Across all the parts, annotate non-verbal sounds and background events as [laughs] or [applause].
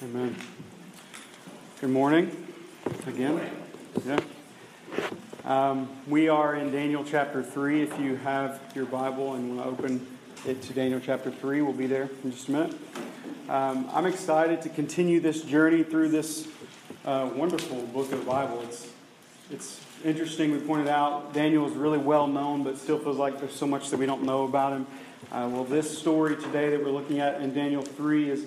Amen. Good morning again. Yeah. Um, we are in Daniel chapter 3. If you have your Bible and want to open it to Daniel chapter 3, we'll be there in just a minute. Um, I'm excited to continue this journey through this uh, wonderful book of the Bible. It's, it's interesting. We pointed out Daniel is really well known, but still feels like there's so much that we don't know about him. Uh, well, this story today that we're looking at in Daniel 3 is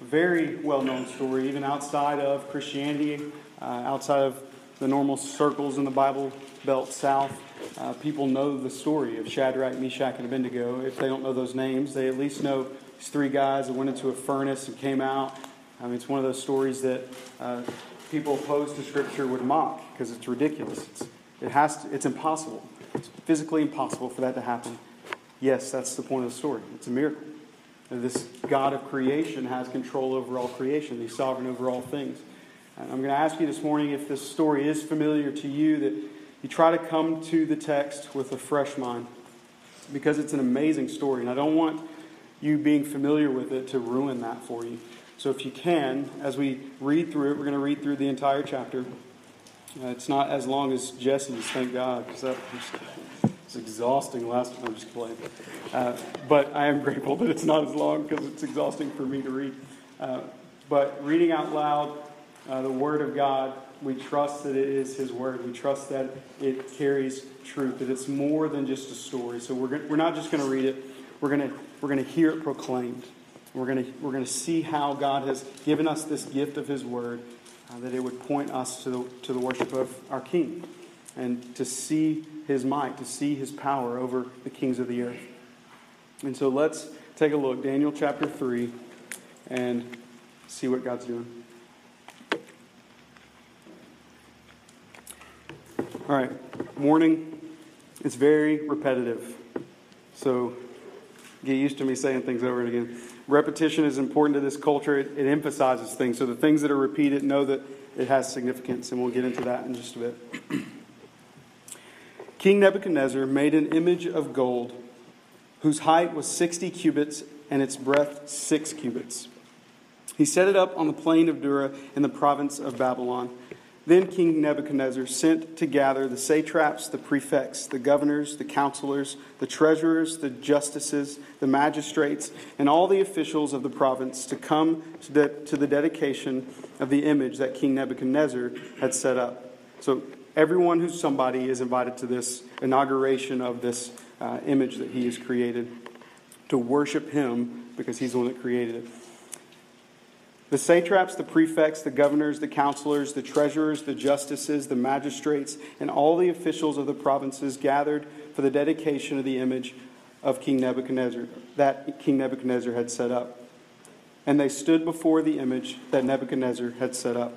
very well known story, even outside of Christianity, uh, outside of the normal circles in the Bible Belt South. Uh, people know the story of Shadrach, Meshach, and Abednego. If they don't know those names, they at least know these three guys that went into a furnace and came out. I mean, it's one of those stories that uh, people opposed to Scripture would mock because it's ridiculous. It's, it has to, it's impossible. It's physically impossible for that to happen. Yes, that's the point of the story. It's a miracle. This God of creation has control over all creation. He's sovereign over all things. And I'm going to ask you this morning if this story is familiar to you, that you try to come to the text with a fresh mind because it's an amazing story. And I don't want you being familiar with it to ruin that for you. So if you can, as we read through it, we're going to read through the entire chapter. Uh, it's not as long as Jesse's, thank God, because that was exhausting last time. I'm just playing. Uh, but I am grateful that it's not as long because it's exhausting for me to read. Uh, but reading out loud uh, the Word of God, we trust that it is His Word. We trust that it carries truth, that it's more than just a story. So we're, we're not just going to read it, we're going we're to hear it proclaimed. We're going we're to see how God has given us this gift of His Word, uh, that it would point us to the, to the worship of our King and to see His might, to see His power over the kings of the earth. And so let's take a look, Daniel chapter 3, and see what God's doing. All right, warning. It's very repetitive. So get used to me saying things over and again. Repetition is important to this culture. It, it, emphasizes things. So the things that are repeated, know that it has significance, and we'll get into that in just a bit. [clears throat] King Nebuchadnezzar made an image of gold whose height was 60 cubits and its breadth 6 cubits. He set it up on the plain of Dura in the province of Babylon. Then King Nebuchadnezzar sent to gather the satraps, the prefects, the governors, the counselors, the treasurers, the justices, the magistrates, and all the officials of the province to come to the, to the dedication of the image that King Nebuchadnezzar had set up. So everyone who's somebody is invited to this inauguration of this uh, image that he has created to worship him because he's the one that created it. The satraps, the prefects, the governors, the counselors, the treasurers, the justices, the magistrates, and all the officials of the provinces gathered for the dedication of the image of King Nebuchadnezzar, that King Nebuchadnezzar had set up. And they stood before the image that Nebuchadnezzar had set up.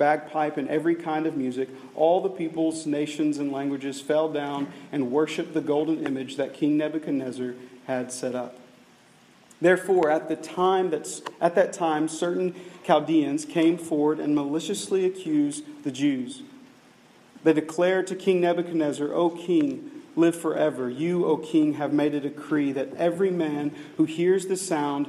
bagpipe, and every kind of music, all the peoples, nations, and languages fell down and worshiped the golden image that King Nebuchadnezzar had set up. Therefore, at the time that's, at that time, certain Chaldeans came forward and maliciously accused the Jews. They declared to King Nebuchadnezzar, O king, live forever. You, O king, have made a decree that every man who hears the sound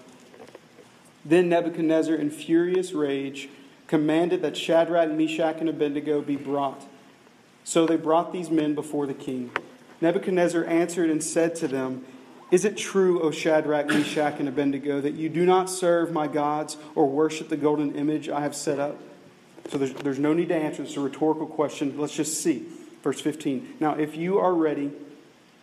Then Nebuchadnezzar, in furious rage, commanded that Shadrach, Meshach, and Abednego be brought. So they brought these men before the king. Nebuchadnezzar answered and said to them, Is it true, O Shadrach, Meshach, and Abednego, that you do not serve my gods or worship the golden image I have set up? So there's, there's no need to answer. It's a rhetorical question. Let's just see. Verse 15. Now, if you are ready,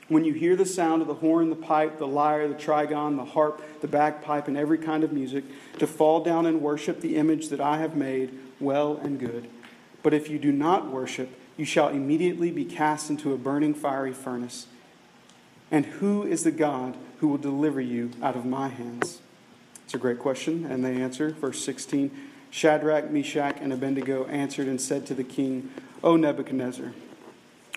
when you hear the sound of the horn, the pipe, the lyre, the trigon, the harp, the bagpipe, and every kind of music, to fall down and worship the image that I have made, well and good. But if you do not worship, you shall immediately be cast into a burning fiery furnace. And who is the God who will deliver you out of my hands? It's a great question, and they answer. Verse 16 Shadrach, Meshach, and Abednego answered and said to the king, O Nebuchadnezzar,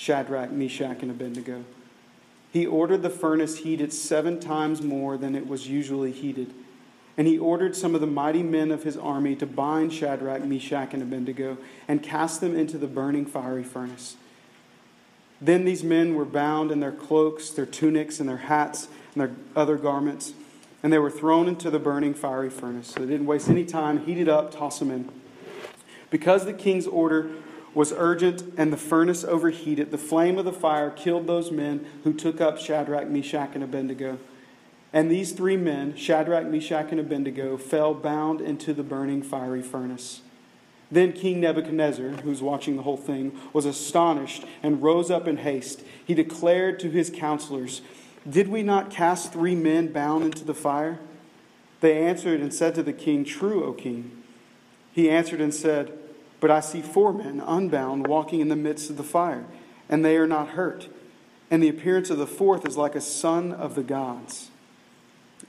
Shadrach, Meshach, and Abednego. He ordered the furnace heated seven times more than it was usually heated. And he ordered some of the mighty men of his army to bind Shadrach, Meshach, and Abednego and cast them into the burning fiery furnace. Then these men were bound in their cloaks, their tunics, and their hats, and their other garments, and they were thrown into the burning fiery furnace. So they didn't waste any time, heat it up, toss them in. Because the king's order was urgent and the furnace overheated, the flame of the fire killed those men who took up Shadrach, Meshach, and Abednego. And these three men, Shadrach, Meshach, and Abednego, fell bound into the burning fiery furnace. Then King Nebuchadnezzar, who's watching the whole thing, was astonished and rose up in haste. He declared to his counselors, Did we not cast three men bound into the fire? They answered and said to the king, True, O king. He answered and said, But I see four men unbound walking in the midst of the fire, and they are not hurt. And the appearance of the fourth is like a son of the gods.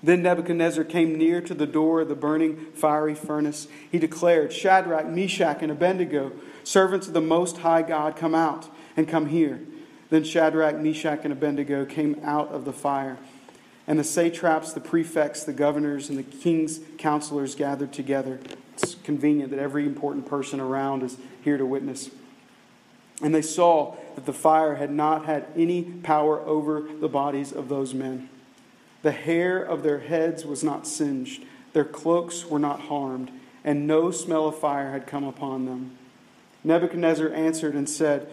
Then Nebuchadnezzar came near to the door of the burning fiery furnace. He declared, Shadrach, Meshach, and Abednego, servants of the Most High God, come out and come here. Then Shadrach, Meshach, and Abednego came out of the fire. And the satraps, the prefects, the governors, and the king's counselors gathered together. It's convenient that every important person around is here to witness. And they saw that the fire had not had any power over the bodies of those men. The hair of their heads was not singed, their cloaks were not harmed, and no smell of fire had come upon them. Nebuchadnezzar answered and said,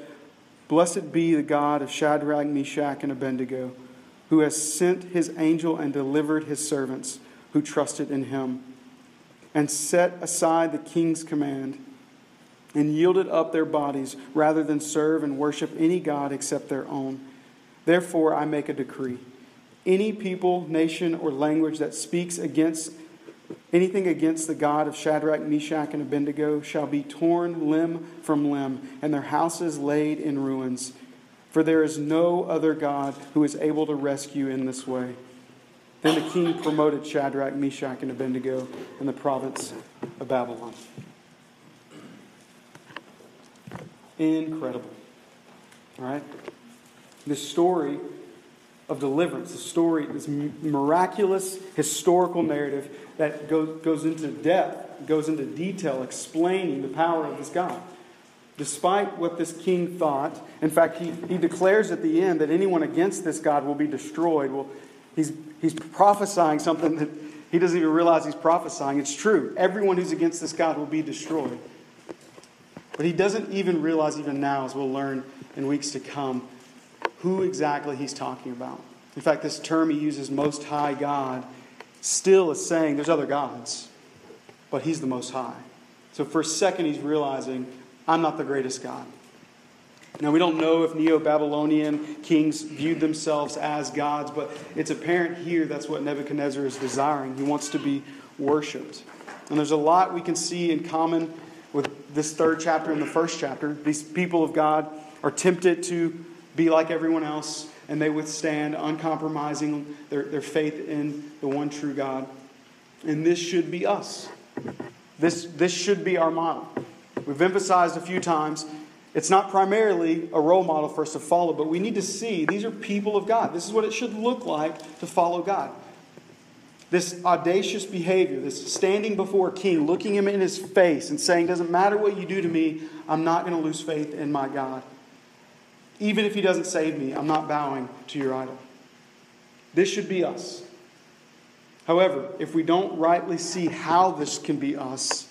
Blessed be the God of Shadrach, Meshach, and Abednego, who has sent his angel and delivered his servants who trusted in him, and set aside the king's command, and yielded up their bodies rather than serve and worship any God except their own. Therefore, I make a decree any people, nation, or language that speaks against anything against the God of Shadrach, Meshach, and Abednego shall be torn limb from limb, and their houses laid in ruins. For there is no other God who is able to rescue in this way. Then the king promoted Shadrach, Meshach, and Abednego in the province of Babylon. Incredible. All right? This story of deliverance, the story, this miraculous historical narrative that goes, goes into depth, goes into detail, explaining the power of this God. Despite what this king thought, in fact, he, he declares at the end that anyone against this God will be destroyed. Well, he's, he's prophesying something that he doesn't even realize he's prophesying. It's true. Everyone who's against this God will be destroyed. But he doesn't even realize, even now, as we'll learn in weeks to come, who exactly he's talking about. In fact, this term he uses, Most High God, still is saying there's other gods, but he's the Most High. So for a second, he's realizing, I'm not the greatest God. Now, we don't know if Neo Babylonian kings viewed themselves as gods, but it's apparent here that's what Nebuchadnezzar is desiring. He wants to be worshiped. And there's a lot we can see in common with this third chapter and the first chapter. These people of God are tempted to be like everyone else, and they withstand uncompromising their, their faith in the one true God. And this should be us. This, this should be our model. We've emphasized a few times it's not primarily a role model for us to follow, but we need to see these are people of God. This is what it should look like to follow God. This audacious behavior, this standing before a king, looking him in his face and saying, Doesn't matter what you do to me, I'm not going to lose faith in my God. Even if he doesn't save me, I'm not bowing to your idol. This should be us. However, if we don't rightly see how this can be us,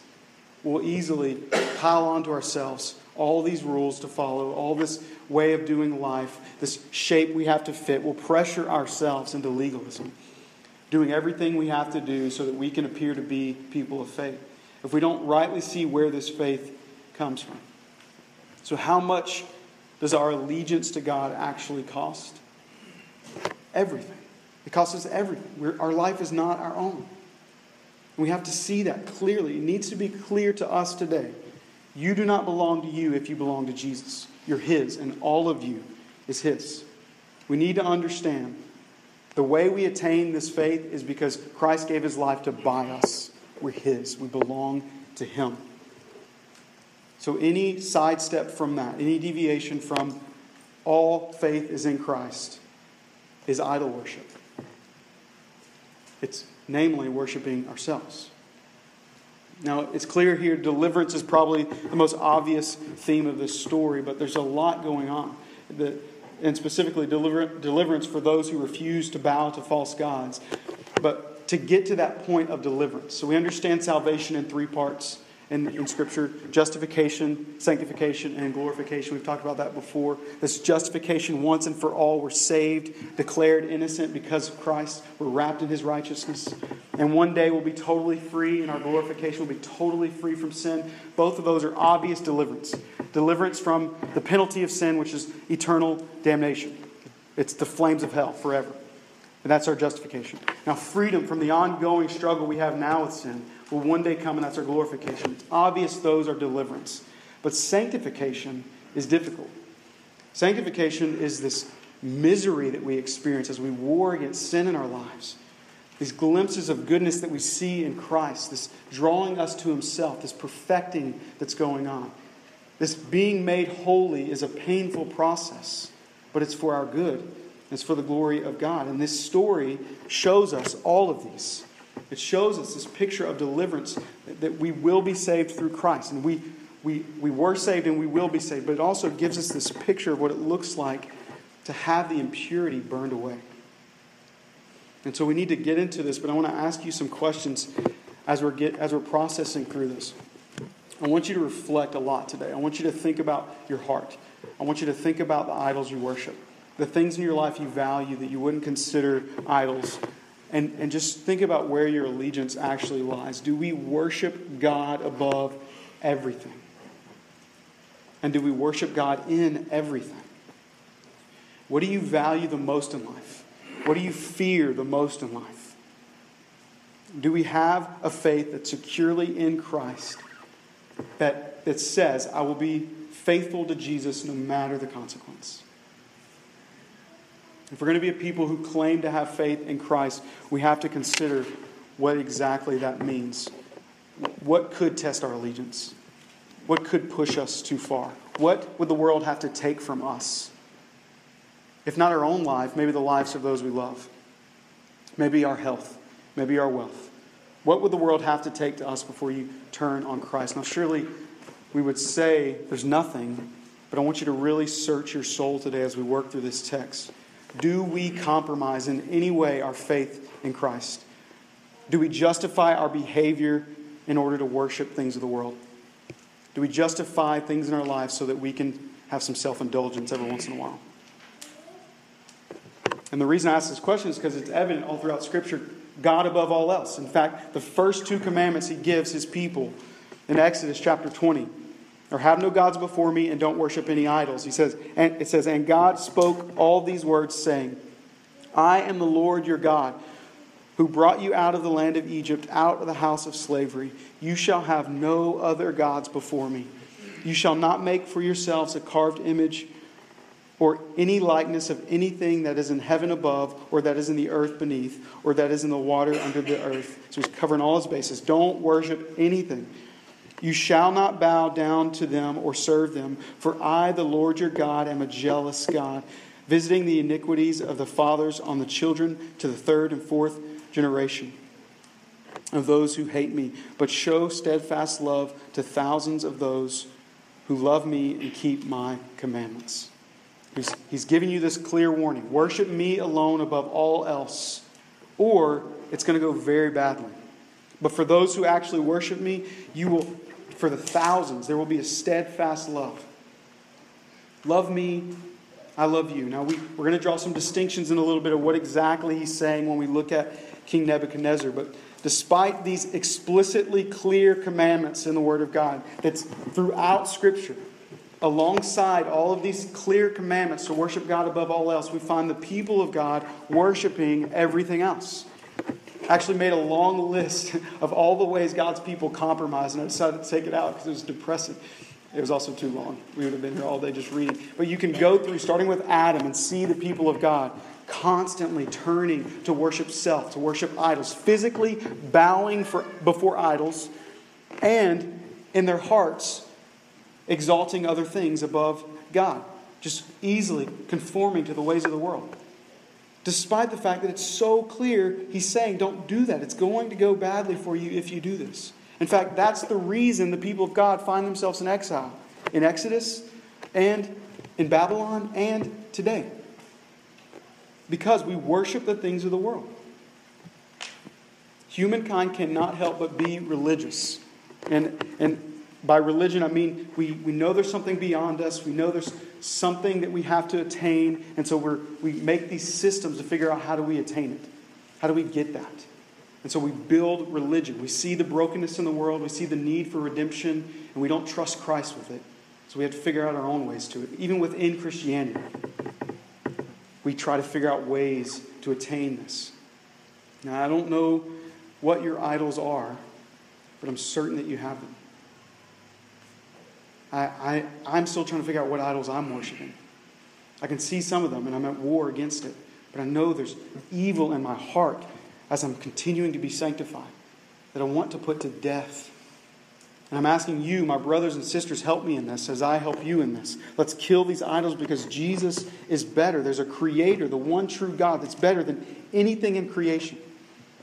we'll easily pile onto ourselves all these rules to follow, all this way of doing life, this shape we have to fit. We'll pressure ourselves into legalism doing everything we have to do so that we can appear to be people of faith. If we don't rightly see where this faith comes from. So, how much does our allegiance to God actually cost? Everything. It costs us everything. We're, our life is not our own. We have to see that clearly. It needs to be clear to us today. You do not belong to you if you belong to Jesus. You're His, and all of you is His. We need to understand the way we attain this faith is because Christ gave his life to buy us. We're his, we belong to him. So, any sidestep from that, any deviation from all faith is in Christ, is idol worship. It's namely worshiping ourselves. Now, it's clear here deliverance is probably the most obvious theme of this story, but there's a lot going on. The, and specifically deliver, deliverance for those who refuse to bow to false gods. But to get to that point of deliverance, so we understand salvation in three parts in, in Scripture justification, sanctification, and glorification. We've talked about that before. This justification, once and for all, we're saved, declared innocent because of Christ. We're wrapped in His righteousness. And one day we'll be totally free, and our glorification will be totally free from sin. Both of those are obvious deliverance deliverance from the penalty of sin, which is eternal damnation. It's the flames of hell forever. And that's our justification. Now, freedom from the ongoing struggle we have now with sin will one day come, and that's our glorification. It's obvious those are deliverance. But sanctification is difficult. Sanctification is this misery that we experience as we war against sin in our lives. These glimpses of goodness that we see in Christ, this drawing us to Himself, this perfecting that's going on. This being made holy is a painful process, but it's for our good. It's for the glory of God. And this story shows us all of these. It shows us this picture of deliverance that we will be saved through Christ. And we, we, we were saved and we will be saved. But it also gives us this picture of what it looks like to have the impurity burned away. And so we need to get into this, but I want to ask you some questions as we're, get, as we're processing through this. I want you to reflect a lot today. I want you to think about your heart. I want you to think about the idols you worship, the things in your life you value that you wouldn't consider idols, and, and just think about where your allegiance actually lies. Do we worship God above everything? And do we worship God in everything? What do you value the most in life? What do you fear the most in life? Do we have a faith that's securely in Christ that, that says, I will be faithful to Jesus no matter the consequence? If we're going to be a people who claim to have faith in Christ, we have to consider what exactly that means. What could test our allegiance? What could push us too far? What would the world have to take from us? If not our own life, maybe the lives of those we love. Maybe our health. Maybe our wealth. What would the world have to take to us before you turn on Christ? Now, surely we would say there's nothing, but I want you to really search your soul today as we work through this text. Do we compromise in any way our faith in Christ? Do we justify our behavior in order to worship things of the world? Do we justify things in our lives so that we can have some self indulgence every once in a while? And the reason I ask this question is because it's evident all throughout Scripture God above all else. In fact, the first two commandments he gives his people in Exodus chapter 20 or have no gods before me and don't worship any idols. He says, and it says, and God spoke all these words, saying, I am the Lord your God, who brought you out of the land of Egypt, out of the house of slavery. You shall have no other gods before me. You shall not make for yourselves a carved image or any likeness of anything that is in heaven above, or that is in the earth beneath, or that is in the water under the earth. So he's covering all his bases. Don't worship anything. You shall not bow down to them or serve them, for I, the Lord your God, am a jealous God, visiting the iniquities of the fathers on the children to the third and fourth generation. of those who hate me, but show steadfast love to thousands of those who love me and keep my commandments. He's, he's giving you this clear warning worship me alone above all else, or it's going to go very badly. But for those who actually worship me, you will, for the thousands, there will be a steadfast love. Love me, I love you. Now, we, we're going to draw some distinctions in a little bit of what exactly he's saying when we look at King Nebuchadnezzar. But despite these explicitly clear commandments in the Word of God, that's throughout Scripture, alongside all of these clear commandments to worship God above all else, we find the people of God worshiping everything else. Actually, made a long list [laughs] of all the ways God's people compromise, and I decided to take it out because it was depressing. It was also too long. We would have been here all day just reading. But you can go through, starting with Adam, and see the people of God constantly turning to worship self, to worship idols, physically bowing for, before idols, and in their hearts exalting other things above God, just easily conforming to the ways of the world. Despite the fact that it's so clear, he's saying, don't do that. It's going to go badly for you if you do this. In fact, that's the reason the people of God find themselves in exile in Exodus and in Babylon and today. Because we worship the things of the world. Humankind cannot help but be religious. And, and by religion, I mean we, we know there's something beyond us. We know there's something that we have to attain. And so we're, we make these systems to figure out how do we attain it? How do we get that? And so we build religion. We see the brokenness in the world, we see the need for redemption, and we don't trust Christ with it. So we have to figure out our own ways to it. Even within Christianity, we try to figure out ways to attain this. Now, I don't know what your idols are, but I'm certain that you have them. I, I, I'm still trying to figure out what idols I'm worshiping. I can see some of them, and I'm at war against it. But I know there's evil in my heart as I'm continuing to be sanctified that I want to put to death. And I'm asking you, my brothers and sisters, help me in this as I help you in this. Let's kill these idols because Jesus is better. There's a creator, the one true God, that's better than anything in creation.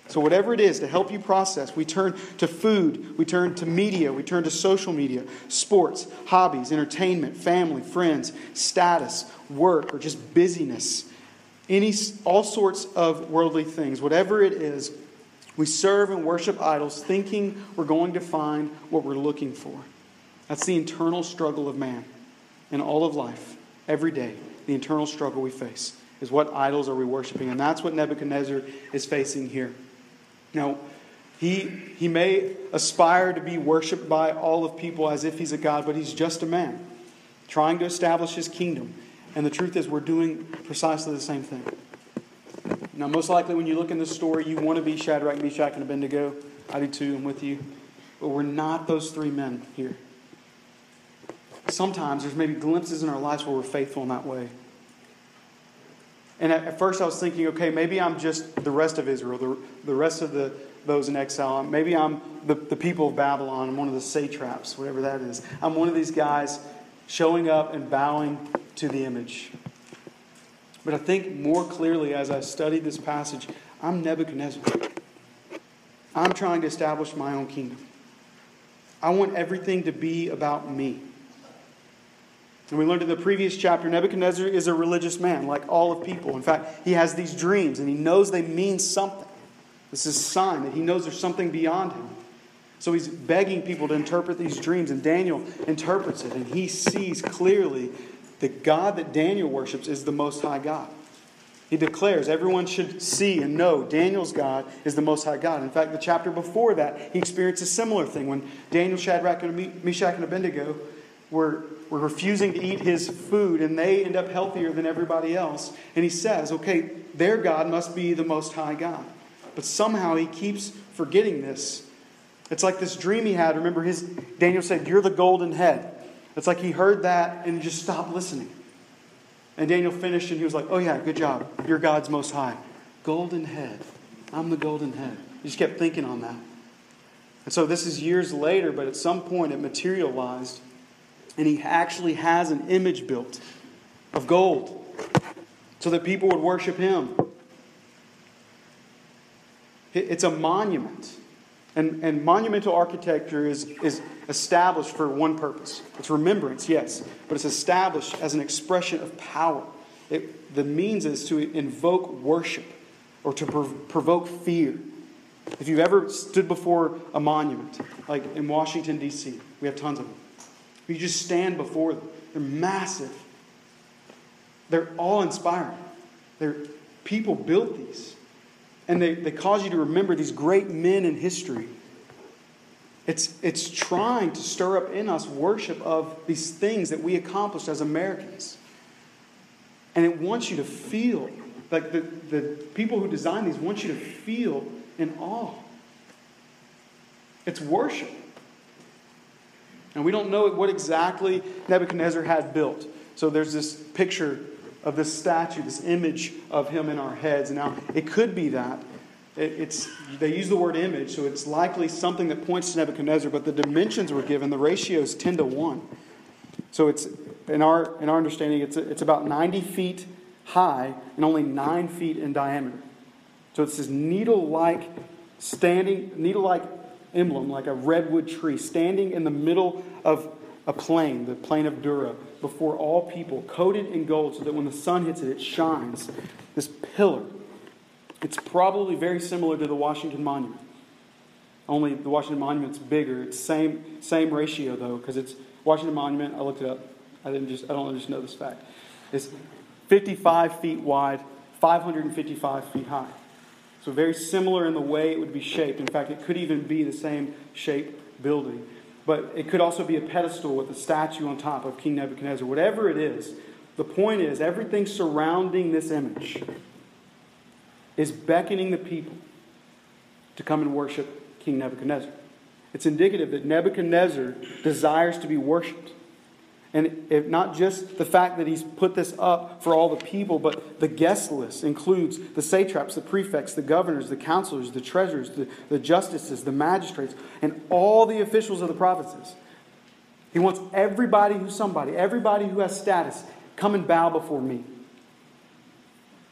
So, whatever it is to help you process, we turn to food, we turn to media, we turn to social media, sports, hobbies, entertainment, family, friends, status, work, or just busyness. Any all sorts of worldly things. Whatever it is we serve and worship idols thinking we're going to find what we're looking for. That's the internal struggle of man in all of life. Every day the internal struggle we face is what idols are we worshiping? And that's what nebuchadnezzar is facing here now he, he may aspire to be worshiped by all of people as if he's a god but he's just a man trying to establish his kingdom and the truth is, we're doing precisely the same thing. Now, most likely, when you look in this story, you want to be Shadrach, Meshach, and Abednego. I do too, I'm with you. But we're not those three men here. Sometimes there's maybe glimpses in our lives where we're faithful in that way. And at, first, I was thinking, okay, maybe I'm just the rest of Israel, the, the rest of the, those in exile. Maybe I'm the, the people of Babylon. I'm one of the satraps, whatever that is. I'm one of these guys showing up and bowing to the image. But I think more clearly as I studied this passage, I'm Nebuchadnezzar. I'm trying to establish my own kingdom. I want everything to be about me. And we learned in the previous chapter, Nebuchadnezzar is a religious man, like all of people. In fact, he has these dreams and he knows they mean something. This is a sign that he knows there's something beyond him. So he's begging people to interpret these dreams, and Daniel interprets it, and he sees clearly the God that Daniel worships is the Most High God. He declares everyone should see and know Daniel's God is the Most High God. In fact, the chapter before that, he experienced a similar thing when Daniel, Shadrach, and Meshach, and Abednego were, were refusing to eat his food, and they end up healthier than everybody else. And he says, okay, their God must be the Most High God. But somehow he keeps forgetting this. It's like this dream he had. Remember, his Daniel said, You're the golden head. It's like he heard that and just stopped listening. And Daniel finished and he was like, Oh, yeah, good job. You're God's most high. Golden head. I'm the golden head. He just kept thinking on that. And so this is years later, but at some point it materialized. And he actually has an image built of gold so that people would worship him. It's a monument And, and monumental architecture is, is established for one purpose. It's remembrance, yes, but it's established as an expression of power. It, the means is to invoke worship or to prov- provoke fear. If you've ever stood before a monument, like in Washington, D.C., we have tons of them. You just stand before them. They're massive. They're all inspiring. They're, people built these. And they, they cause you to remember these great men in history. It's, it's trying to stir up in us worship of these things that we accomplished as Americans. And it wants you to feel, like the, the people who design these want you to feel in awe. It's worship. And we don't know what exactly Nebuchadnezzar had built. So there's this picture of this statue, this image of him in our heads. Now, it could be that. it's, they use the word image, so it's likely something that points to Nebuchadnezzar, but the dimensions were given, the ratio is 10 to 1. So it's, in our, in our understanding, it's, it's about 90 feet high and only 9 feet in diameter. So it's this needle like standing, needle like emblem, like a redwood tree, standing in the middle of a plain, the plain of Dura, before all people, coated in gold so that when the sun hits it, it shines. This pillar. It's probably very similar to the Washington Monument. Only the Washington Monument's bigger. It's same same ratio though, because it's Washington Monument. I looked it up. I didn't just I don't just know this fact. It's 55 feet wide, 555 feet high. So very similar in the way it would be shaped. In fact, it could even be the same shape building. But it could also be a pedestal with a statue on top of King Nebuchadnezzar. Whatever it is, the point is everything surrounding this image is beckoning the people to come and worship King Nebuchadnezzar. It's indicative that Nebuchadnezzar desires to be worshiped. And if not just the fact that he's put this up for all the people, but the guest list includes the satraps, the prefects, the governors, the counselors, the treasurers, the, the justices, the magistrates, and all the officials of the provinces. He wants everybody who's somebody, everybody who has status, come and bow before me.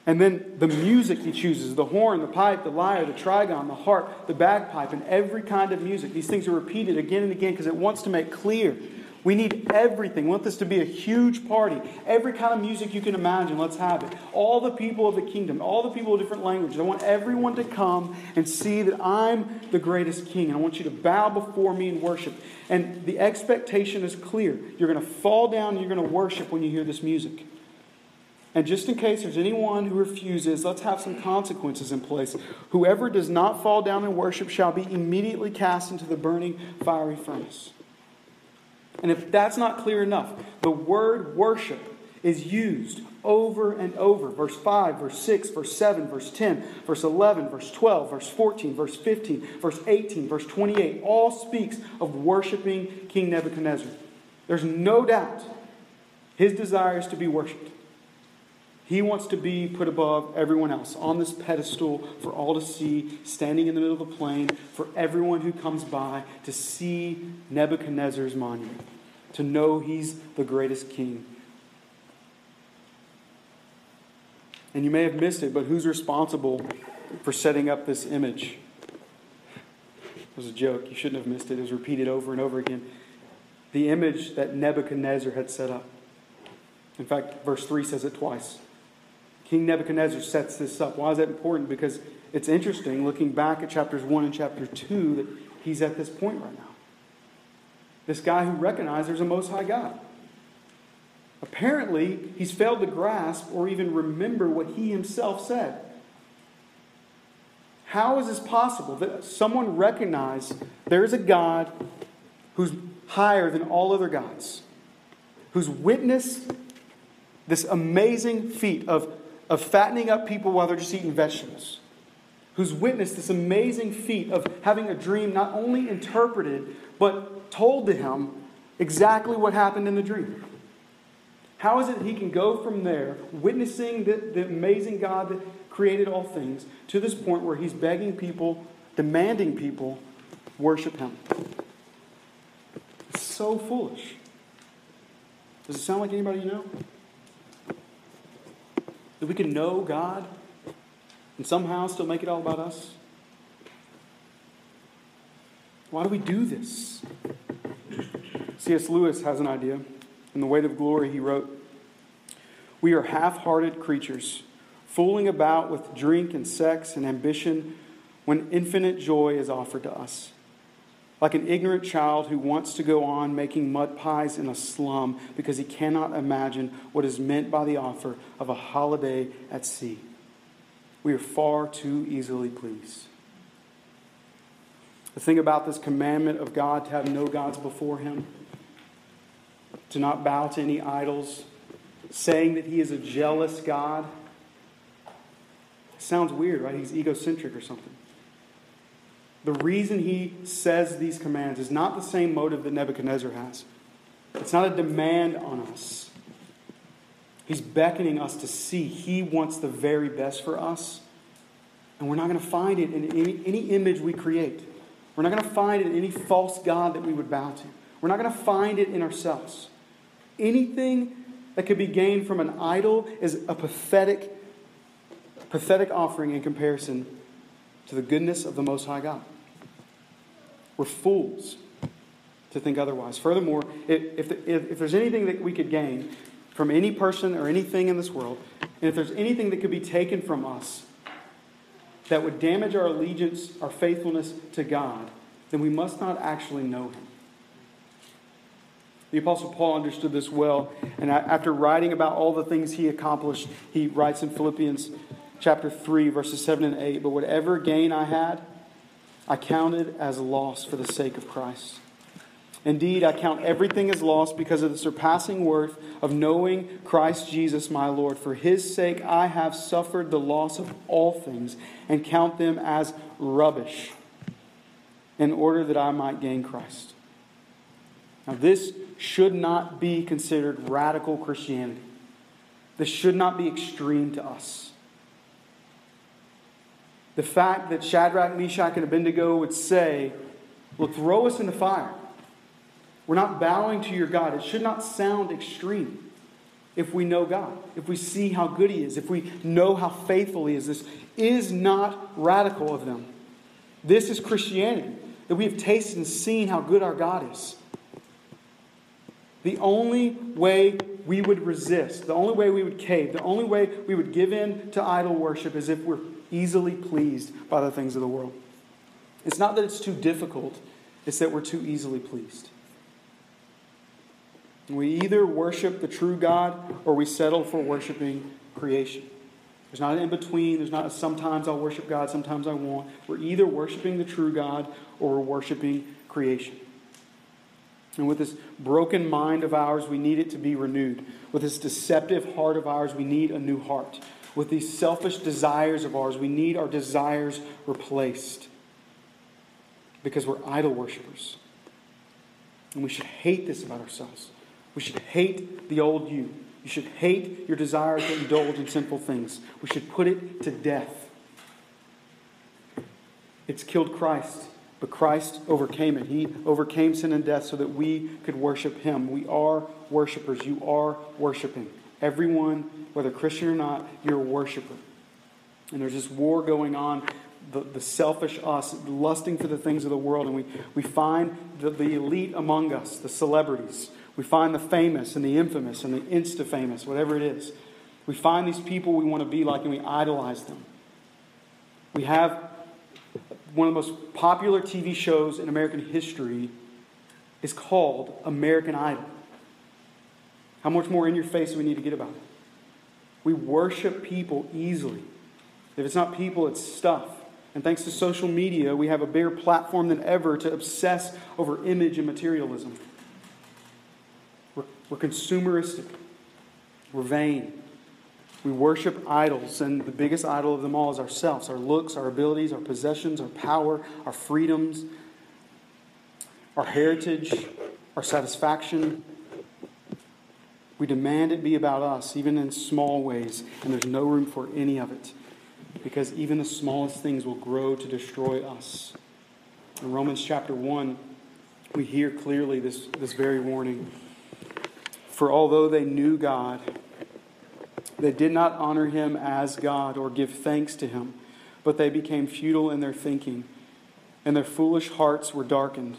And then the music he chooses the horn, the pipe, the lyre, the trigon, the harp, the bagpipe, and every kind of music. These things are repeated again and again because it wants to make clear we need everything. We want this to be a huge party. Every kind of music you can imagine, let's have it. All the people of the kingdom, all the people of different languages. I want everyone to come and see that I'm the greatest king. I want you to bow before me and worship. And the expectation is clear. You're going to fall down you're going to worship when you hear this music. And just in case there's anyone who refuses, let's have some consequences in place. Whoever does not fall down and worship shall be immediately cast into the burning fiery furnace. And if that's not clear enough, the word worship is used over and over. Verse 5, verse 6, verse 7, verse 10, verse 11, verse 12, verse 14, verse 15, verse 18, verse 28 all speaks of worshiping King Nebuchadnezzar. There's no doubt his desire is to be worshiped. He wants to be put above everyone else on this pedestal for all to see, standing in the middle of the plain for everyone who comes by to see Nebuchadnezzar's monument, to know he's the greatest king. And you may have missed it, but who's responsible for setting up this image? It was a joke. You shouldn't have missed it. It was repeated over and over again. The image that Nebuchadnezzar had set up. In fact, verse 3 says it twice. King Nebuchadnezzar sets this up. Why is that important? Because it's interesting looking back at chapters 1 and chapter 2 that he's at this point right now. This guy who recognizes there's a Most High God. Apparently, he's failed to grasp or even remember what he himself said. How is this possible that someone recognized there's a God who's higher than all other gods, who's witnessed this amazing feat of of fattening up people while they're just eating vegetables, who's witnessed this amazing feat of having a dream not only interpreted, but told to him exactly what happened in the dream. How is it he can go from there, witnessing the, the amazing God that created all things, to this point where he's begging people, demanding people worship him? It's so foolish. Does it sound like anybody you know? That we can know God and somehow still make it all about us? Why do we do this? C.S. Lewis has an idea. In The Weight of Glory, he wrote We are half hearted creatures, fooling about with drink and sex and ambition when infinite joy is offered to us. Like an ignorant child who wants to go on making mud pies in a slum because he cannot imagine what is meant by the offer of a holiday at sea. We are far too easily pleased. The thing about this commandment of God to have no gods before him to not bow to any idols, saying that he is a jealous God. Sounds weird, right? He's egocentric or something. The reason he says these commands is not the same motive that Nebuchadnezzar has. It's not a demand on us. He's beckoning us to see he wants the very best for us. And we're not going to find it in any, any image we create. We're not going to find it in any false God that we would bow to. We're not going to find it in ourselves. Anything that could be gained from an idol is a pathetic, pathetic offering in comparison to the goodness of the Most High God. We're fools to think otherwise. Furthermore, if, if, if, there's anything that we could gain from any person or anything in this world, and if there's anything that could be taken from us that would damage our allegiance, our faithfulness to God, then we must not actually know Him. The Apostle Paul understood this well, and after writing about all the things he accomplished, he writes in Philippians chapter 3, verses 7 and 8 But whatever gain I had, I counted as loss for the sake of Christ. Indeed, I count everything as loss because of the surpassing worth of knowing Christ Jesus my Lord. For his sake, I have suffered the loss of all things and count them as rubbish in order that I might gain Christ. Now, this should not be considered radical Christianity. This should not be extreme to us. The fact that Shadrach, Meshach, and Abednego would say, Well, throw us in the fire. We're not bowing to your God. It should not sound extreme if we know God, if we see how good He is, if we know how faithful He is. This is not radical of them. This is Christianity, that we have tasted and seen how good our God is. The only way we would resist, the only way we would cave, the only way we would give in to idol worship is if we're easily pleased by the things of the world. It's not that it's too difficult, it's that we're too easily pleased. We either worship the true God or we settle for worshiping creation. There's not an in between. There's not a sometimes I'll worship God, sometimes I won't. We're either worshiping the true God or we're worshiping creation. And with this broken mind of ours, we need it to be renewed. With this deceptive heart of ours, we need a new heart. With these selfish desires of ours, we need our desires replaced because we're idol worshippers. And we should hate this about ourselves. We should hate the old you. You should hate your desire to indulge in sinful things. We should put it to death. It's killed Christ. But Christ overcame it. He overcame sin and death so that we could worship Him. We are worshipers. You are worshiping. Everyone, whether Christian or not, you're a worshiper. And there's this war going on, the, the selfish us, lusting for the things of the world. And we, we find the, the elite among us, the celebrities. We find the famous and the infamous and the insta famous, whatever it is. We find these people we want to be like and we idolize them. We have one of the most popular TV shows in American history is called American Idol. How much more in your face do we need to get about it? We worship people easily. If it's not people, it's stuff. And thanks to social media, we have a bigger platform than ever to obsess over image and materialism. We're, we're consumeristic, we're vain. We worship idols, and the biggest idol of them all is ourselves our looks, our abilities, our possessions, our power, our freedoms, our heritage, our satisfaction. We demand it be about us, even in small ways, and there's no room for any of it because even the smallest things will grow to destroy us. In Romans chapter 1, we hear clearly this, this very warning. For although they knew God, they did not honor him as God or give thanks to him, but they became futile in their thinking, and their foolish hearts were darkened.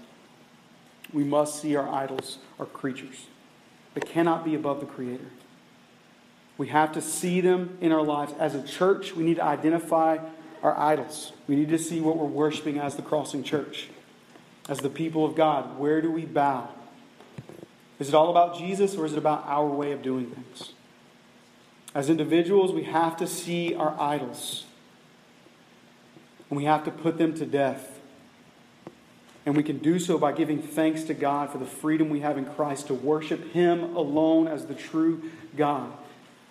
We must see our idols, our creatures. They cannot be above the Creator. We have to see them in our lives. As a church, we need to identify our idols. We need to see what we're worshiping as the Crossing Church, as the people of God. Where do we bow? Is it all about Jesus or is it about our way of doing things? As individuals, we have to see our idols and we have to put them to death. And we can do so by giving thanks to God for the freedom we have in Christ to worship Him alone as the true God,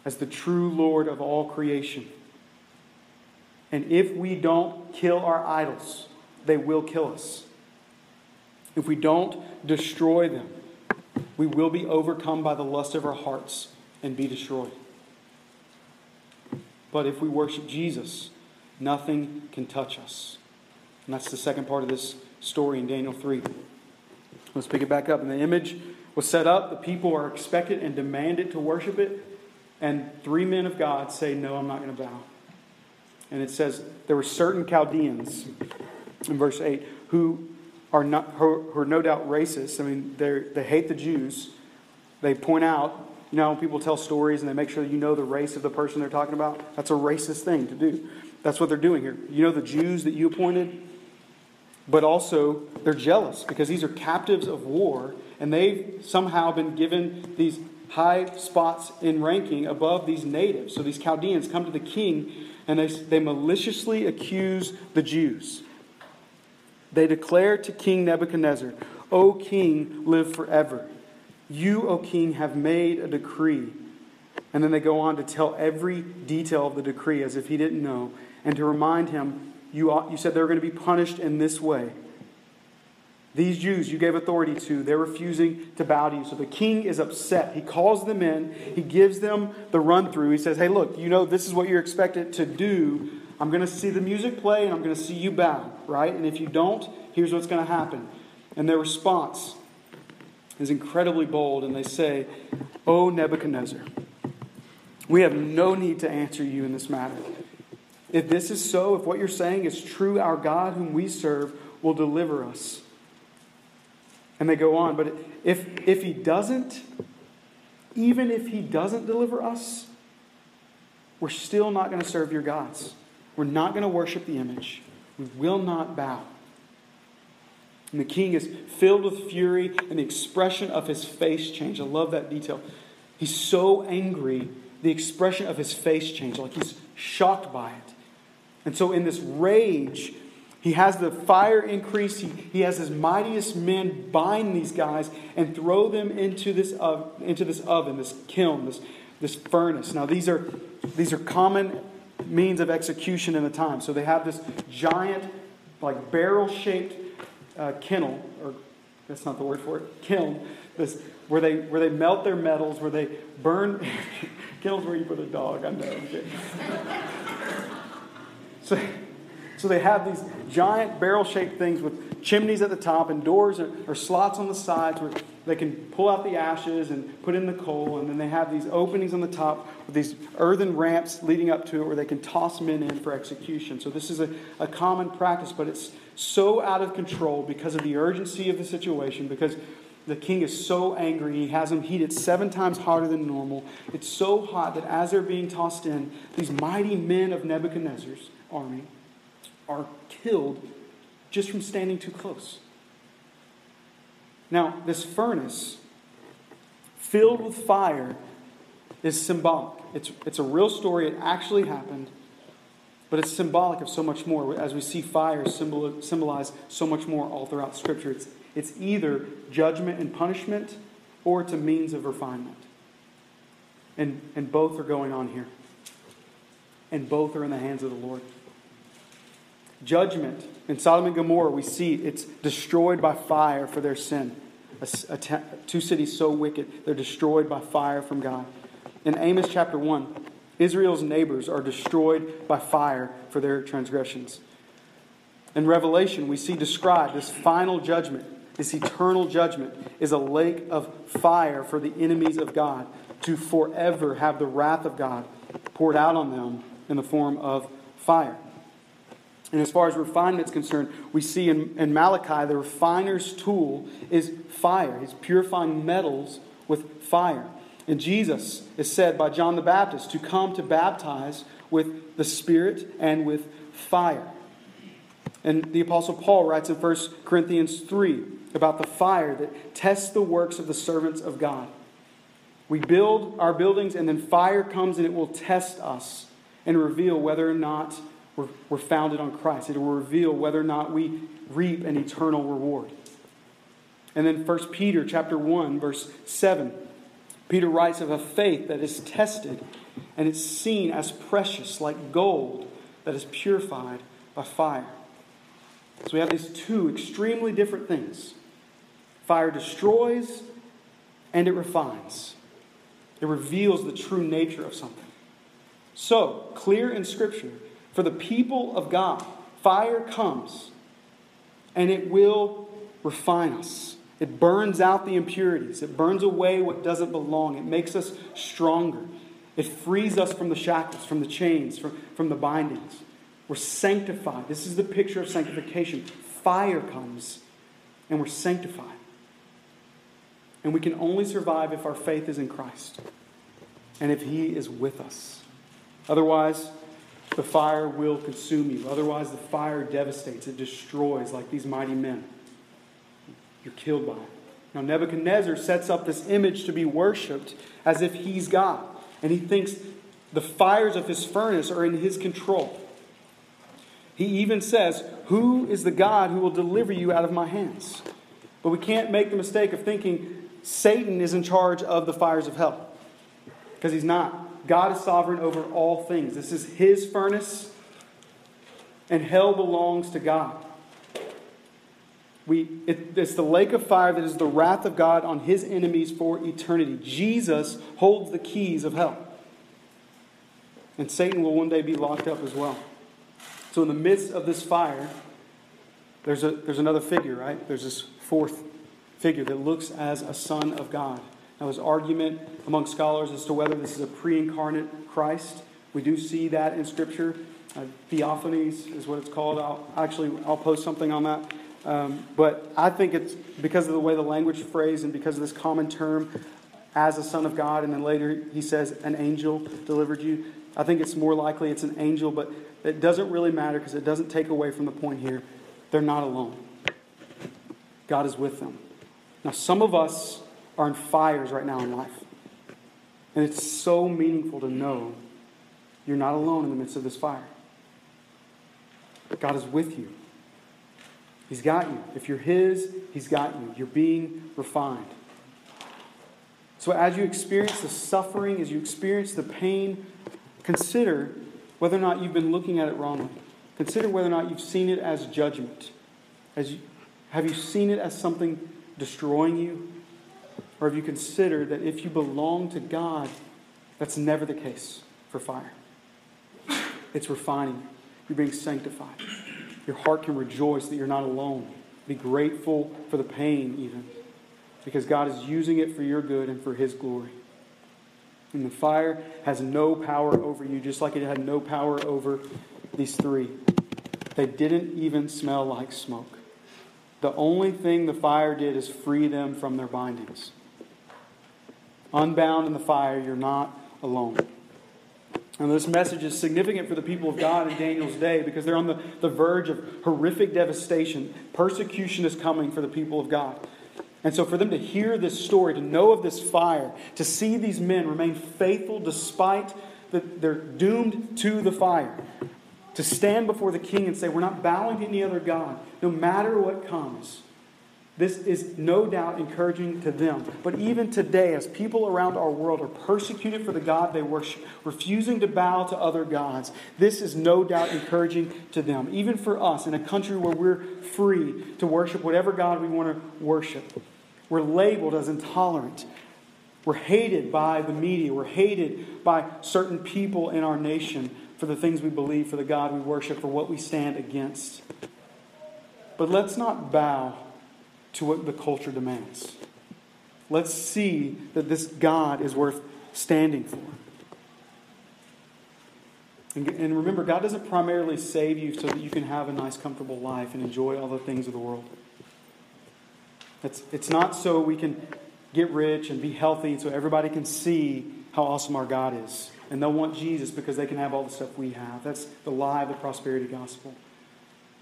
as the true Lord of all creation. And if we don't kill our idols, they will kill us. If we don't destroy them, we will be overcome by the lust of our hearts and be destroyed. But if we worship Jesus, nothing can touch us. And that's the second part of this story in Daniel 3. Let's pick it back up. And the image was set up, the people are expected and demanded to worship it. And three men of God say, No, I'm not going to bow. And it says, There were certain Chaldeans, in verse 8, who are, not, who are no doubt racist. I mean, they hate the Jews. They point out, you know, when people tell stories and they make sure you know the race of the person they're talking about. That's a racist thing to do. That's what they're doing here. You know the Jews that you appointed? But also they're jealous because these are captives of war and they've somehow been given these high spots in ranking above these natives. So these Chaldeans come to the king and they, they maliciously accuse the Jews. They declare to King Nebuchadnezzar, O king, live forever. You, O king, have made a decree. And then they go on to tell every detail of the decree as if he didn't know and to remind him you, you said they were going to be punished in this way. These Jews you gave authority to, they're refusing to bow to you. So the king is upset. He calls them in, he gives them the run through. He says, Hey, look, you know, this is what you're expected to do. I'm going to see the music play and I'm going to see you bow, right? And if you don't, here's what's going to happen. And their response is incredibly bold, and they say, O Nebuchadnezzar, we have no need to answer you in this matter. If this is so, if what you're saying is true, our God, whom we serve, will deliver us. And they go on, but if, if he doesn't, even if he doesn't deliver us, we're still not going to serve your gods. We're not going to worship the image. We will not bow. And the king is filled with fury, and the expression of his face changed. I love that detail. He's so angry, the expression of his face changed, like he's shocked by it. And so, in this rage, he has the fire increase. He, he has his mightiest men bind these guys and throw them into this, uh, into this oven, this kiln, this, this furnace. Now, these are, these are common means of execution in the time. So, they have this giant, like barrel shaped uh, kennel, or that's not the word for it, kiln, this, where, they, where they melt their metals, where they burn. [laughs] Kennel's where you put a dog, I know. So, so they have these giant barrel shaped things with chimneys at the top and doors or, or, slots on the sides where they can pull out the ashes and put in the coal. And then they have these openings on the top with these earthen ramps leading up to it where they can toss men in for execution. So this is a, a common practice, but it's so out of control because of the urgency of the situation, because the king is so angry. He has them heated seven times hotter than normal. It's so hot that as they're being tossed in, these mighty men of Nebuchadnezzar's army are killed just from standing too close. Now, this furnace filled with fire is symbolic. It's, it's a real story, it actually happened, but it's symbolic of so much more. As we see fire symbol, symbolize so much more all throughout Scripture, it's, it's either judgment and punishment or it's a means of refinement. And, and both are going on here. And both are in the hands of the Lord. Judgment. In Sodom and Gomorrah, we see it's destroyed by fire for their sin. A, a two cities so wicked, they're destroyed by fire from God. In Amos chapter 1, Israel's neighbors are destroyed by fire for their transgressions. In Revelation, we see described this final judgment, this eternal judgment, is a lake of fire for the enemies of God to forever have the wrath of God poured out on them in the form of fire. And as far as refinement is concerned, we see in, in Malachi the refiner's tool is fire. He's purifying metals with fire. And Jesus is said by John the Baptist to come to baptize with the Spirit and with fire. And the Apostle Paul writes in 1 Corinthians 3 about the fire that tests the works of the servants of God. We build our buildings, and then fire comes and it will test us and reveal whether or not we're, we're founded on Christ. It will reveal whether or not we reap an eternal reward. And then 1 Peter chapter 1, verse 7 Peter writes of a faith that is tested and it's seen as precious, like gold that is purified by fire. So we have these two extremely different things fire destroys and it refines, it reveals the true nature of something. So, clear in Scripture, for the people of God, fire comes and it will refine us. It burns out the impurities. It burns away what doesn't belong. It makes us stronger. It frees us from the shackles, from the chains, from, from the bindings. We're sanctified. This is the picture of sanctification. Fire comes and we're sanctified. And we can only survive if our faith is in Christ and if He is with us. Otherwise, the fire will consume you. Otherwise, the fire devastates, it destroys like these mighty men you're killed by it. Now, Nebuchadnezzar sets up this image to be worshiped as if he's God. And he thinks the fires of his furnace are in his control. He even says, Who is the God who will deliver you out of my hands? But we can't make the mistake of thinking Satan is in charge of the fires of hell. Because he's not. God is sovereign over all things. This is his furnace, and hell belongs to God. We, it, it's the lake of fire that is the wrath of God on his enemies for eternity. Jesus holds the keys of hell. And Satan will one day be locked up as well. So, in the midst of this fire, there's, a, there's another figure, right? There's this fourth figure that looks as a son of God. Now, there's argument among scholars as to whether this is a pre incarnate Christ. We do see that in Scripture. Uh, theophanies is what it's called. I'll, actually, I'll post something on that. Um, but I think it's because of the way the language is phrased and because of this common term, as a son of God, and then later he says, an angel delivered you. I think it's more likely it's an angel, but it doesn't really matter because it doesn't take away from the point here. They're not alone, God is with them. Now, some of us are in fires right now in life. And it's so meaningful to know you're not alone in the midst of this fire. God is with you. He's got you. If you're His, He's got you. You're being refined. So, as you experience the suffering, as you experience the pain, consider whether or not you've been looking at it wrongly. Consider whether or not you've seen it as judgment. As you, have you seen it as something destroying you? Or have you considered that if you belong to God, that's never the case for fire? It's refining you. You're being sanctified. Your heart can rejoice that you're not alone. Be grateful for the pain, even, because God is using it for your good and for His glory. And the fire has no power over you, just like it had no power over these three. They didn't even smell like smoke. The only thing the fire did is free them from their bindings. Unbound in the fire, you're not alone. And this message is significant for the people of God in Daniel's day because they're on the, the verge of horrific devastation. Persecution is coming for the people of God. And so, for them to hear this story, to know of this fire, to see these men remain faithful despite that they're doomed to the fire, to stand before the king and say, We're not bowing to any other God, no matter what comes, This is no doubt encouraging to them. But even today, as people around our world are persecuted for the God they worship, refusing to bow to other gods, this is no doubt encouraging to them. Even for us, in a country where we're free to worship whatever God we want to worship, we're labeled as intolerant. We're hated by the media. We're hated by certain people in our nation for the things we believe, for the God we worship, for what we stand against. But let's not bow to what the culture demands. Let's see that this God is worth standing for. And, and remember, God doesn't primarily save you so that you can have a nice, comfortable life and enjoy all the things of the world. It's, it's not so we can get rich and be healthy so everybody can see how awesome our God is. And they'll want Jesus because they can have all the stuff we have. That's the lie of the prosperity gospel.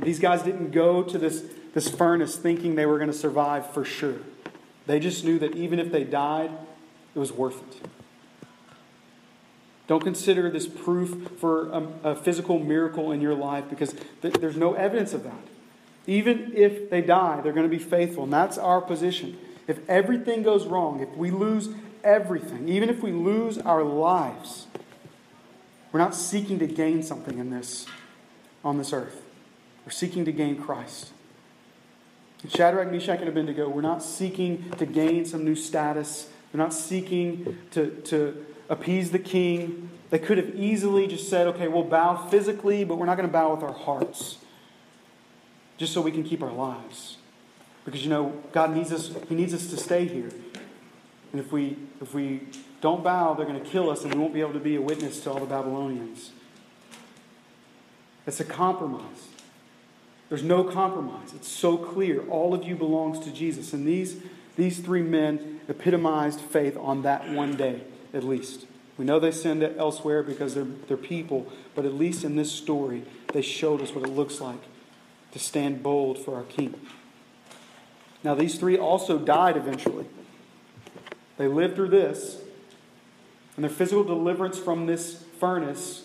These guys didn't go to this, this furnace thinking they were going to survive for sure. They just knew that even if they died, it was worth it. Don't consider this proof for a, a physical miracle in your life because th- there's no evidence of that. Even if they die, they're going to be faithful. And that's our position. If everything goes wrong, if we lose everything, even if we lose our lives, we're not seeking to gain something in this on this earth. We're seeking to gain Christ. Shadrach, Meshach, and Abednego, we're not seeking to gain some new status. We're not seeking to, to appease the king. They could have easily just said, okay, we'll bow physically, but we're not going to bow with our hearts, just so we can keep our lives. Because, you know, God needs us, He needs us to stay here. And if we, if we don't bow, they're going to kill us, and we won't be able to be a witness to all the Babylonians. It's a compromise. There's no compromise. It's so clear. All of you belongs to Jesus. And these, these three men epitomized faith on that one day, at least. We know they sinned elsewhere because they're, they're people, but at least in this story, they showed us what it looks like to stand bold for our King. Now, these three also died eventually. They lived through this, and their physical deliverance from this furnace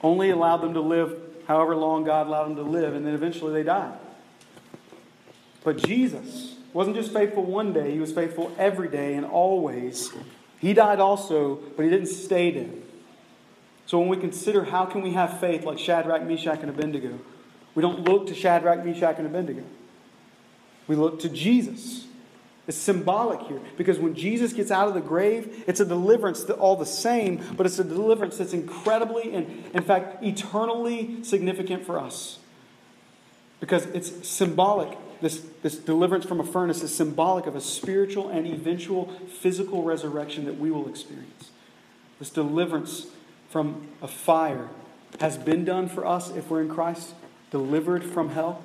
only allowed them to live however long God allowed them to live, and then eventually they died. But Jesus wasn't just faithful one day, he was faithful every day and always. He died also, but he didn't stay dead. So when we consider how can we have faith like Shadrach, Meshach, and Abednego, we don't look to Shadrach, Meshach, and Abednego. We look to Jesus. It's symbolic here because when Jesus gets out of the grave, it's a deliverance all the same, but it's a deliverance that's incredibly and, in fact, eternally significant for us. Because it's symbolic. This, this deliverance from a furnace is symbolic of a spiritual and eventual physical resurrection that we will experience. This deliverance from a fire has been done for us if we're in Christ, delivered from hell,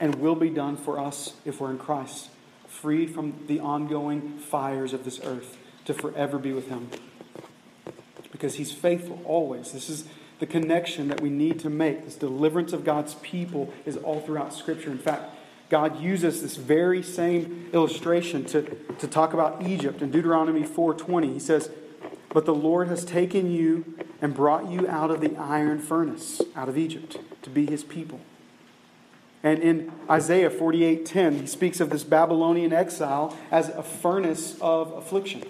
and will be done for us if we're in Christ freed from the ongoing fires of this earth to forever be with Him. Because He's faithful always. This is the connection that we need to make. This deliverance of God's people is all throughout Scripture. In fact, God uses this very same illustration to, to talk about Egypt in Deuteronomy 4:20. He says, "But the Lord has taken you and brought you out of the iron furnace, out of Egypt, to be his people." And in Isaiah 48:10, he speaks of this Babylonian exile as a furnace of affliction.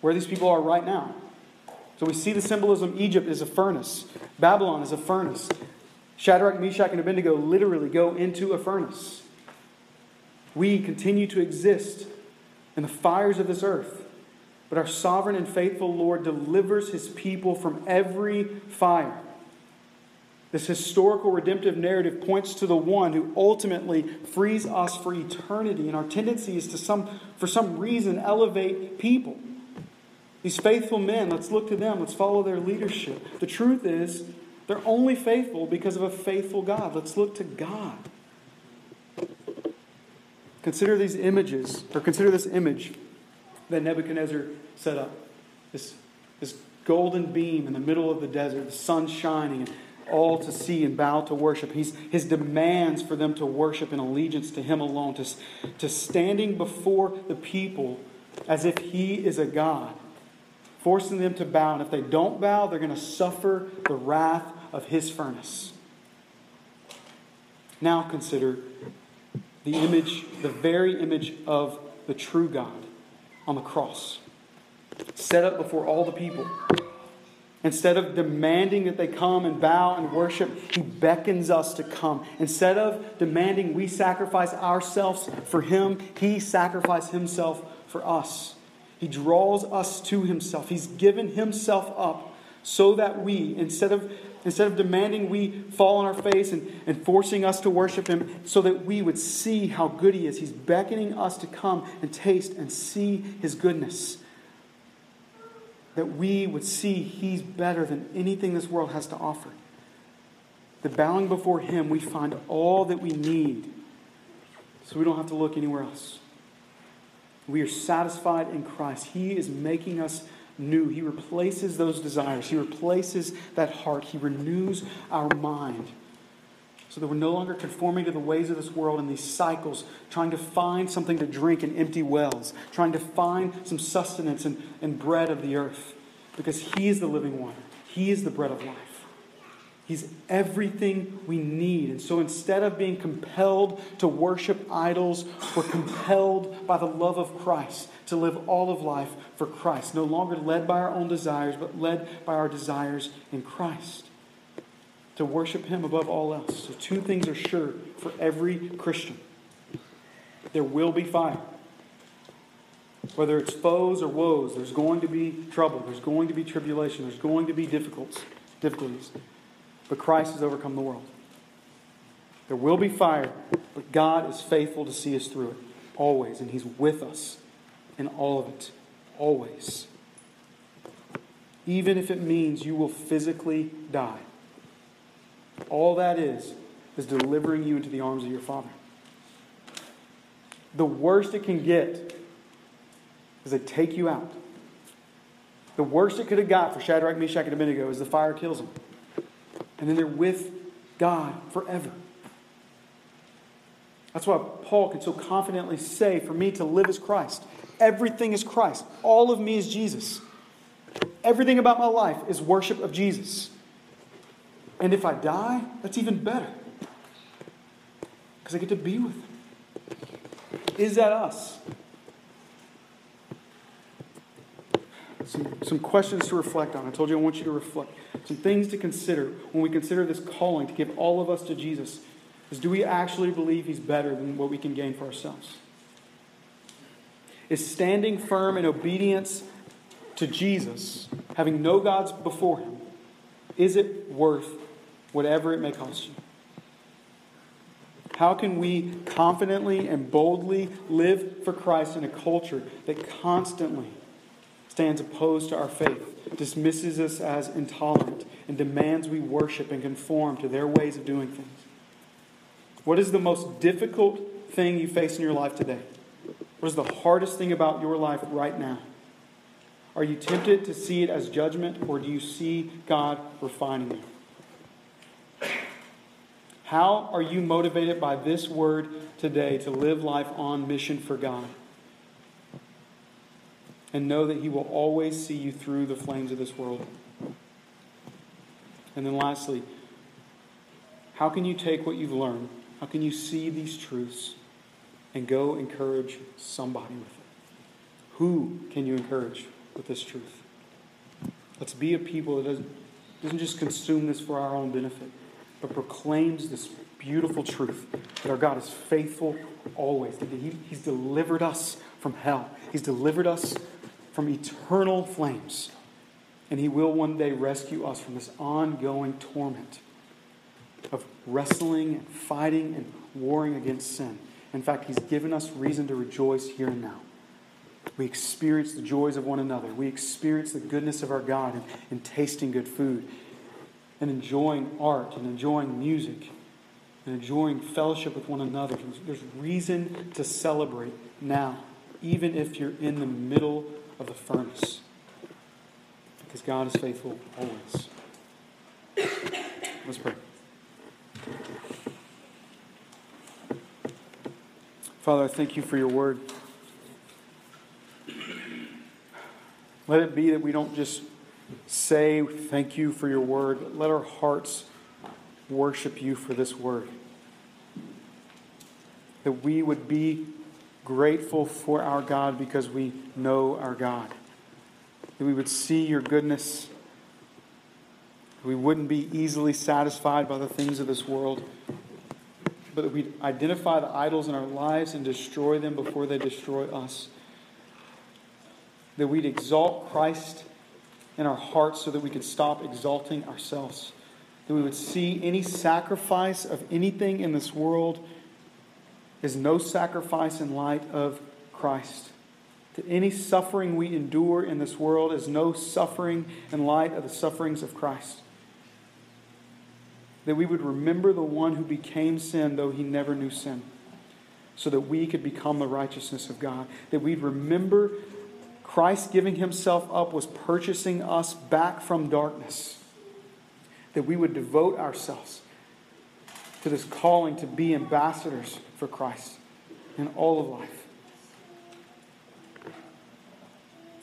Where these people are right now. So we see the symbolism Egypt is a furnace, Babylon is a furnace. Shadrach, Meshach, and Abednego literally go into a furnace. We continue to exist in the fires of this earth, but our sovereign and faithful Lord delivers his people from every fire. This historical redemptive narrative points to the one who ultimately frees us for eternity. And our tendency is to some, for some reason, elevate people. These faithful men, let's look to them, let's follow their leadership. The truth is, they're only faithful because of a faithful God. Let's look to God. Consider these images, or consider this image that Nebuchadnezzar set up. This, this golden beam in the middle of the desert, the sun shining, all to see and bow to worship. He's, his demands for them to worship in allegiance to Him alone, to, to standing before the people as if He is a God, forcing them to bow. And if they don't bow, they're going to suffer the wrath of His furnace. Now consider the image, the very image of the true God on the cross, set up before all the people. Instead of demanding that they come and bow and worship, He beckons us to come. Instead of demanding we sacrifice ourselves for Him, He sacrificed Himself for us. He draws us to Himself. He's given Himself up so that we, instead of, instead of demanding we fall on our face and, and forcing us to worship Him, so that we would see how good He is, He's beckoning us to come and taste and see His goodness that we would see He's better than anything this world has to offer. That bowing before Him, we find all that we need so we don't have to look anywhere else. We are satisfied in Christ. He is making us new. He replaces those desires, He replaces that heart, He renews our mind so that we're no longer conforming to the ways of this world and these cycles, trying to find something to drink in empty wells, trying to find some sustenance and, and bread of the earth. Because He is the living water, He is the bread of life. He's everything we need. And so instead of being compelled to worship idols, we're compelled by the love of Christ to live all of life for Christ, no longer led by our own desires, but led by our desires in Christ to worship Him above all else. So, two things are sure for every Christian there will be fire. Whether it's foes or woes, there's going to be trouble, there's going to be tribulation, there's going to be difficulties. But Christ has overcome the world. There will be fire, but God is faithful to see us through it, always, and He's with us in all of it, always. Even if it means you will physically die. All that is, is delivering you into the arms of your Father. The worst it can get is they take you out. The worst it could have got for Shadrach, Meshach, and Abednego is the fire kills them. And then they're with God forever. That's why Paul can so confidently say, For me to live is Christ. Everything is Christ. All of me is Jesus. Everything about my life is worship of Jesus. And if I die, that's even better. Because I get to be with Him. Is that us? Some, some questions to reflect on. I told you I want you to reflect. Some things to consider when we consider this calling to give all of us to Jesus is do we actually believe He's better than what we can gain for ourselves? Is standing firm in obedience to Jesus, having no gods before Him, is it worth whatever it may cost you? How can we confidently and boldly live for Christ in a culture that constantly stands opposed to our faith, dismisses us as intolerant, and demands we worship and conform to their ways of doing things? What is the most difficult thing you face in your life today? What is the hardest thing about your life right now? Are you tempted to see it as judgment, or do you see God refining you? How are you motivated by this word today to live life on mission for God? And know that He will always see you through the flames of this world. And then, lastly, how can you take what you've learned? How can you see these truths and go encourage somebody with it? Who can you encourage with this truth? Let's be a people that doesn't, doesn't just consume this for our own benefit but proclaims this beautiful truth that our God is faithful always, that he, He's delivered us from hell, He's delivered us from eternal flames, and He will one day rescue us from this ongoing torment of wrestling and fighting and warring against sin. In fact, He's given us reason to rejoice here and now. We experience the joys of one another. We experience the goodness of our God in, in tasting good food and enjoying art and enjoying music and enjoying fellowship with one another. There's reason to celebrate now, even if you're in the middle of the furnace. Because God is faithful always. Let's pray. Father, I thank you for your word. Let it be that we don't just say thank you for your word. Let our hearts worship you for this word. that we would be grateful for our God because we know our God. That we would see your goodness. We wouldn't be easily satisfied by the things of this world, but that we'd identify the idols in our lives and destroy them before they destroy us. That we'd exalt Christ in our hearts so that we could stop exalting ourselves. That we would see any sacrifice of anything in this world is no sacrifice in light of Christ. That any suffering we endure in this world is no suffering in light of the sufferings of Christ. That we would remember the one who became sin, though he never knew sin, so that we could become the righteousness of God. That we'd remember Christ giving himself up was purchasing us back from darkness. That we would devote ourselves to this calling to be ambassadors for Christ in all of life.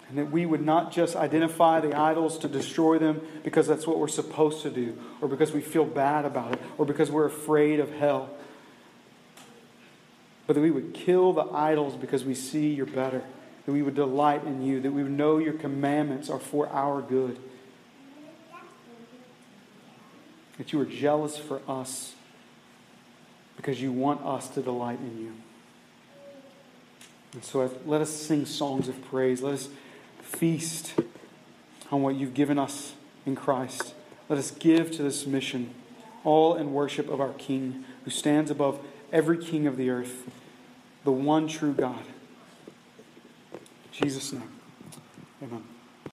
And that we would not just identify the idols to destroy them because that's what we're supposed to do, or because we feel bad about it, or because we're afraid of hell. But that we would kill the idols because we see you're better, that we would delight in you, that we would know your commandments are for our good, that you are jealous for us because you want us to delight in you. And so let us sing songs of praise. Let us feast on what you've given us in Christ. Let us give to this mission, all in worship of our King, who stands above every king of the earth, the one true God. Jesus' name, amen.